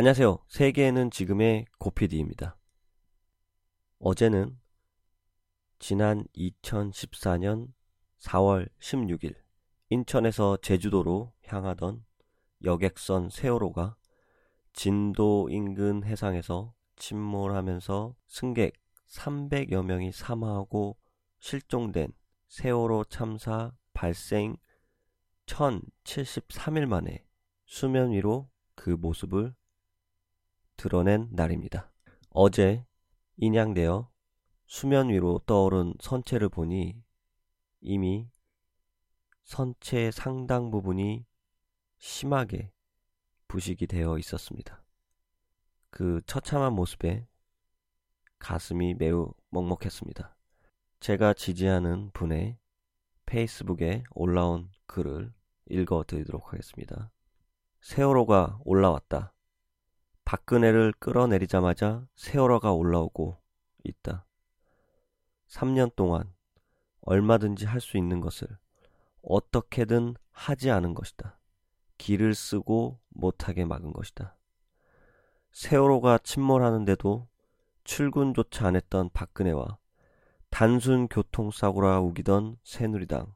안녕하세요. 세계에는 지금의 고피디입니다. 어제는 지난 2014년 4월 16일 인천에서 제주도로 향하던 여객선 세월호가 진도 인근 해상에서 침몰하면서 승객 300여 명이 사망하고 실종된 세월호 참사 발생 1073일 만에 수면 위로 그 모습을 드러낸 날입니다. 어제 인양되어 수면 위로 떠오른 선체를 보니 이미 선체 상당 부분이 심하게 부식이 되어 있었습니다. 그 처참한 모습에 가슴이 매우 먹먹했습니다. 제가 지지하는 분의 페이스북에 올라온 글을 읽어 드리도록 하겠습니다. 세월호가 올라왔다. 박근혜를 끌어내리자마자 세월호가 올라오고 있다. 3년 동안 얼마든지 할 수 있는 것을 어떻게든 하지 않은 것이다. 길을 쓰고 못하게 막은 것이다. 세월호가 침몰하는데도 출근조차 안 했던 박근혜와 단순 교통사고라 우기던 새누리당,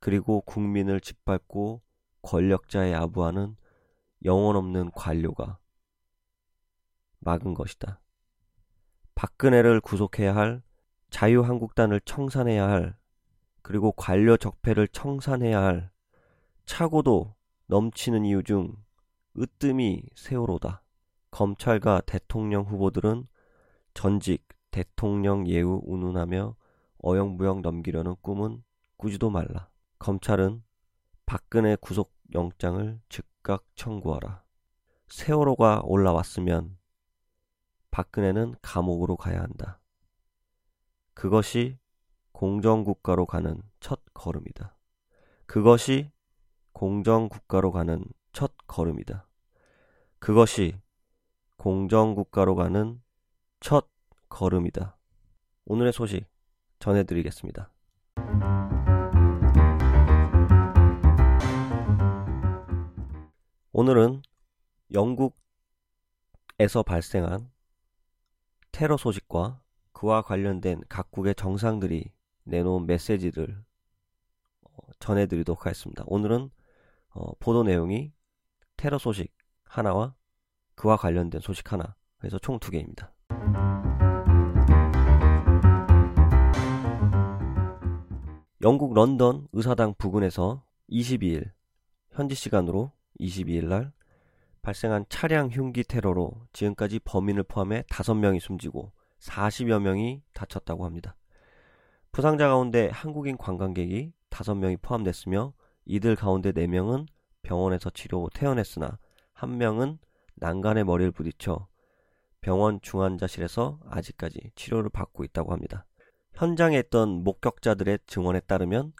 그리고 국민을 짓밟고 권력자의 아부하는 영혼 없는 관료가 막은 것이다. 박근혜를 구속해야 할 자유한국단을 청산해야 할 그리고 관료 적폐를 청산해야 할 차고도 넘치는 이유 중 으뜸이 세월호다. 검찰과 대통령 후보들은 전직 대통령 예우 운운하며 어영부영 넘기려는 꿈은 꾸지도 말라. 검찰은 박근혜 구속영장을 즉각 청구하라. 세월호가 올라왔으면 박근혜는 감옥으로 가야 한다. 그것이 공정국가로 가는 첫 걸음이다. 그것이 공정국가로 가는 첫 걸음이다. 그것이 공정국가로 가는 첫 걸음이다. 오늘의 소식 전해드리겠습니다. 오늘은 영국에서 발생한 테러 소식과 그와 관련된 각국의 정상들이 내놓은 메시지를 어, 전해드리도록 하겠습니다. 오늘은 어, 보도 내용이 테러 소식 하나와 그와 관련된 소식 하나, 그래서 총 두 개입니다. 영국 런던 의사당 부근에서 22일 현지 시간으로 22일 날 발생한 차량 흉기 테러로 지금까지 범인을 포함해 5명이 숨지고 40여 명이 다쳤다고 합니다. 부상자 가운데 한국인 관광객이 5명이 포함됐으며 이들 가운데 4명은 병원에서 치료 후 퇴원했으나 1명은 난간에 머리를 부딪혀 병원 중환자실에서 아직까지 치료를 받고 있다고 합니다. 현장에 있던 목격자들의 증언에 따르면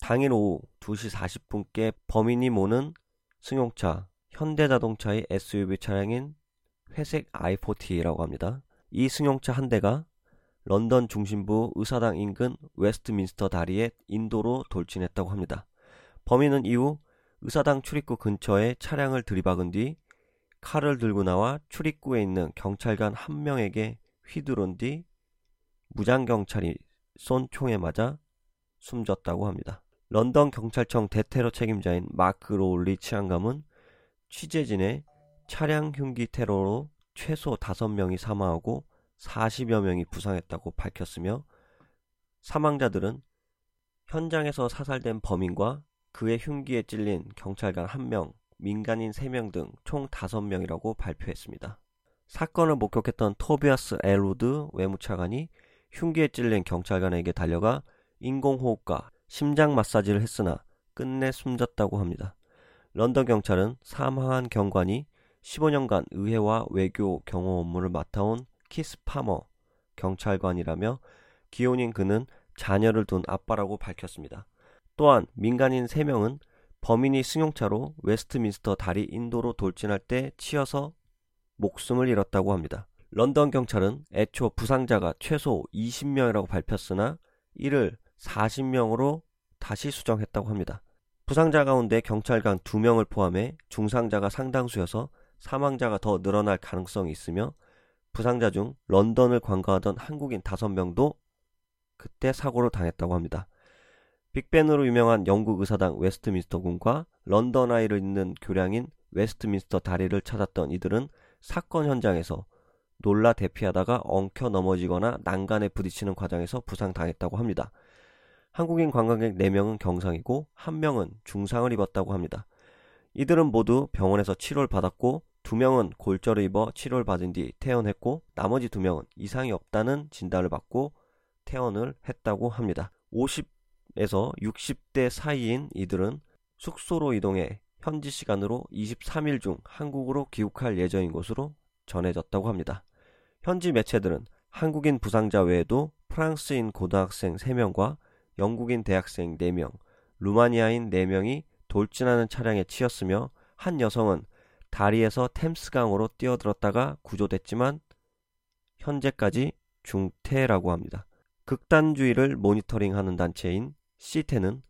당일 오후 2시 40분께 범인이 모는 승용차 현대자동차의 SUV 차량인 회색 i40라고 합니다. 이 승용차 한 대가 런던 중심부 의사당 인근 웨스트민스터 다리에 인도로 돌진했다고 합니다. 범인은 이후 의사당 출입구 근처에 차량을 들이박은 뒤 칼을 들고 나와 출입구에 있는 경찰관 한 명에게 휘두른 뒤 무장경찰이 쏜 총에 맞아 숨졌다고 합니다. 런던 경찰청 대테러 책임자인 마크 로울리 치안감은 취재진의 차량 흉기 테러로 최소 5명이 사망하고 40여 명이 부상했다고 밝혔으며 사망자들은 현장에서 사살된 범인과 그의 흉기에 찔린 경찰관 1명, 민간인 3명 등 총 5명이라고 발표했습니다. 사건을 목격했던 토비아스 엘우드 외무차관이 흉기에 찔린 경찰관에게 달려가 인공호흡과 심장 마사지를 했으나 끝내 숨졌다고 합니다. 런던 경찰은 사망한 경관이 15년간 의회와 외교 경호 업무를 맡아온 키스 파머 경찰관이라며 기혼인 그는 자녀를 둔 아빠라고 밝혔습니다. 또한 민간인 3명은 범인이 승용차로 웨스트민스터 다리 인도로 돌진할 때 치여서 목숨을 잃었다고 합니다. 런던 경찰은 애초 부상자가 최소 20명이라고 밝혔으나 이를 40명으로 다시 수정했다고 합니다. 부상자 가운데 경찰관 2명을 포함해 중상자가 상당수여서 사망자가 더 늘어날 가능성이 있으며 부상자 중 런던을 관광하던 한국인 5명도 그때 사고를 당했다고 합니다. 빅벤으로 유명한 영국 의사당 웨스트민스터 궁과 런던 아이를 잇는 교량인 웨스트민스터 다리를 찾았던 이들은 사건 현장에서 놀라 대피하다가 엉켜 넘어지거나 난간에 부딪히는 과정에서 부상당했다고 합니다. 한국인 관광객 4명은 경상이고 1명은 중상을 입었다고 합니다. 이들은 모두 병원에서 치료를 받았고 2명은 골절을 입어 치료를 받은 뒤 퇴원했고 나머지 2명은 이상이 없다는 진단을 받고 퇴원을 했다고 합니다. 50에서 60대 사이인 이들은 숙소로 이동해 현지 시간으로 23일 중 한국으로 귀국할 예정인 것으로 전해졌다고 합니다. 현지 매체들은 한국인 부상자 외에도 프랑스인 고등학생 3명과 영국인 대학생 4명, 루마니아인 4명이 돌진하는 차량에 치였으며 한 여성은 다리에서 템스강으로 뛰어들었다가 구조됐지만 현재까지 중태라고 합니다. 극단주의를 모니터링하는 단체인 시테는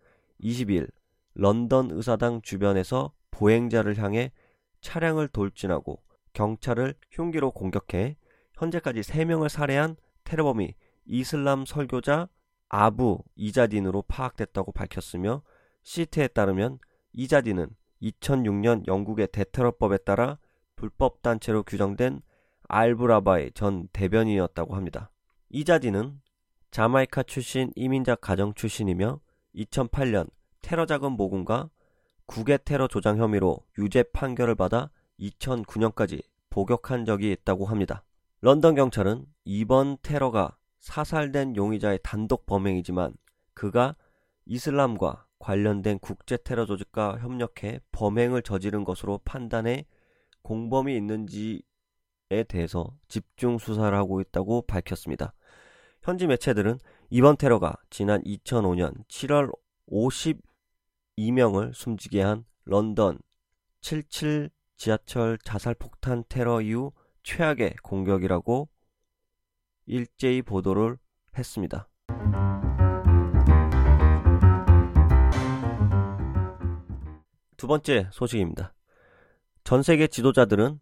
20일 런던 의사당 주변에서 보행자를 향해 차량을 돌진하고 경찰을 흉기로 공격해 현재까지 3명을 살해한 테러범이 이슬람 설교자 아부 이자딘으로 파악됐다고 밝혔으며 시트에 따르면 이자딘은 2006년 영국의 대테러법에 따라 불법 단체로 규정된 알브라바의 전 대변인이었다고 합니다. 이자딘은 자마이카 출신 이민자 가정 출신이며 2008년 테러 자금 모금과 국외 테러 조장 혐의로 유죄 판결을 받아 2009년까지 복역한 적이 있다고 합니다. 런던 경찰은 이번 테러가 사살된 용의자의 단독 범행이지만 그가 이슬람과 관련된 국제 테러 조직과 협력해 범행을 저지른 것으로 판단해 공범이 있는지에 대해서 집중 수사를 하고 있다고 밝혔습니다. 현지 매체들은 이번 테러가 지난 2005년 7월 52명을 숨지게 한 런던 77 지하철 자살 폭탄 테러 이후 최악의 공격이라고 일제히 보도를 했습니다. 두 번째 소식입니다. 전 세계 지도자들은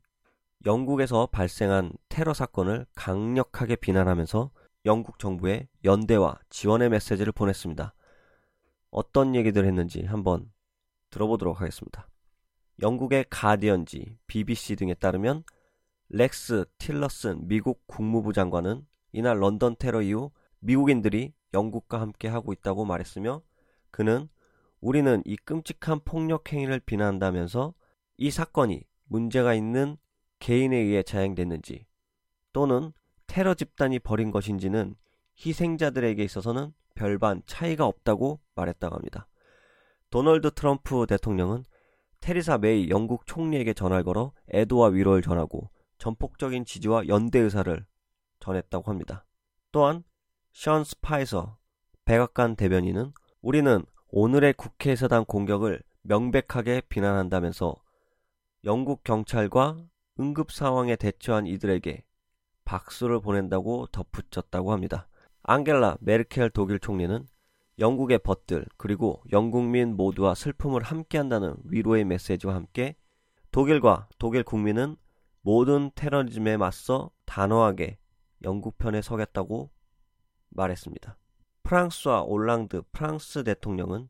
영국에서 발생한 테러 사건을 강력하게 비난하면서 영국 정부에 연대와 지원의 메시지를 보냈습니다. 어떤 얘기들 했는지 한번 들어보도록 하겠습니다. 영국의 가디언지, BBC 등에 따르면 렉스 틸러슨 미국 국무부 장관은 이날 런던 테러 이후 미국인들이 영국과 함께 하고 있다고 말했으며 그는 우리는 이 끔찍한 폭력 행위를 비난한다면서 이 사건이 문제가 있는 개인에 의해 자행됐는지 또는 테러 집단이 벌인 것인지는 희생자들에게 있어서는 별반 차이가 없다고 말했다고 합니다. 도널드 트럼프 대통령은 테리사 메이 영국 총리에게 전화를 걸어 애도와 위로를 전하고 전폭적인 지지와 연대 의사를 전했다고 합니다. 또한 션 스파이서 백악관 대변인은 우리는 오늘의 국회에서단 공격을 명백하게 비난한다면서 영국 경찰과 응급 상황에 대처한 이들에게 박수를 보낸다고 덧붙였다고 합니다. 앙겔라 메르켈 독일 총리는 영국의 벗들 그리고 영국민 모두와 슬픔을 함께한다는 위로의 메시지와 함께 독일과 독일 국민은 모든 테러리즘에 맞서 단호하게 영국 편에 서겠다고 말했습니다. 프랑스와 올랑드 프랑스 대통령은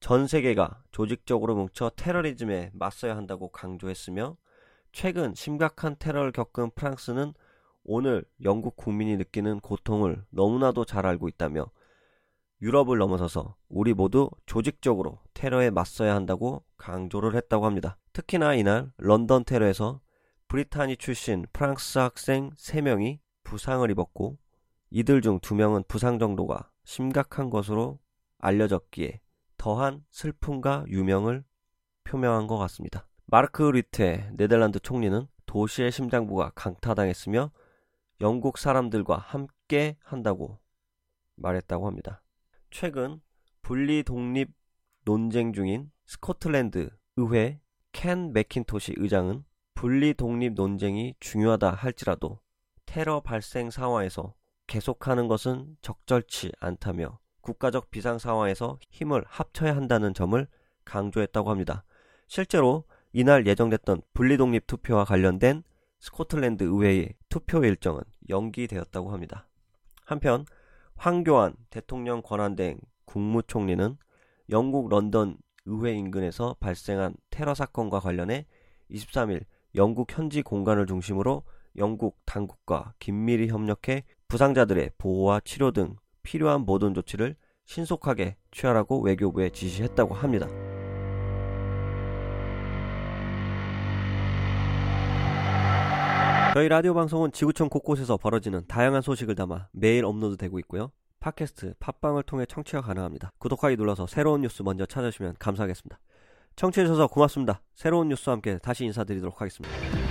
전 세계가 조직적으로 뭉쳐 테러리즘에 맞서야 한다고 강조했으며 최근 심각한 테러를 겪은 프랑스는 오늘 영국 국민이 느끼는 고통을 너무나도 잘 알고 있다며 유럽을 넘어서서 우리 모두 조직적으로 테러에 맞서야 한다고 강조를 했다고 합니다. 특히나 이날 런던 테러에서 브리타니 출신 프랑스 학생 3명이 부상을 입었고 이들 중 2명은 부상 정도가 심각한 것으로 알려졌기에 더한 슬픔과 유명을 표명한 것 같습니다. 마르크 리테 네덜란드 총리는 도시의 심장부가 강타당했으며 영국 사람들과 함께 한다고 말했다고 합니다. 최근 분리 독립 논쟁 중인 스코틀랜드 의회 켄 맥킨토시 의장은 분리 독립 논쟁이 중요하다 할지라도 테러 발생 상황에서 계속하는 것은 적절치 않다며 국가적 비상 상황에서 힘을 합쳐야 한다는 점을 강조했다고 합니다. 실제로 이날 예정됐던 분리독립 투표와 관련된 스코틀랜드 의회의 투표 일정은 연기되었다고 합니다. 한편 황교안 대통령 권한대행 국무총리는 영국 런던 의회 인근에서 발생한 테러 사건과 관련해 23일 영국 현지 공간을 중심으로 영국 당국과 긴밀히 협력해 부상자들의 보호와 치료 등 필요한 모든 조치를 신속하게 취하라고 외교부에 지시했다고 합니다. 저희 라디오 방송은 지구촌 곳곳에서 벌어지는 다양한 소식을 담아 매일 업로드되고 있고요. 팟캐스트, 팟빵을 통해 청취가 가능합니다. 구독하기 눌러서 새로운 뉴스 먼저 찾으시면 감사하겠습니다. 청취해주셔서 고맙습니다. 새로운 뉴스와 함께 다시 인사드리도록 하겠습니다.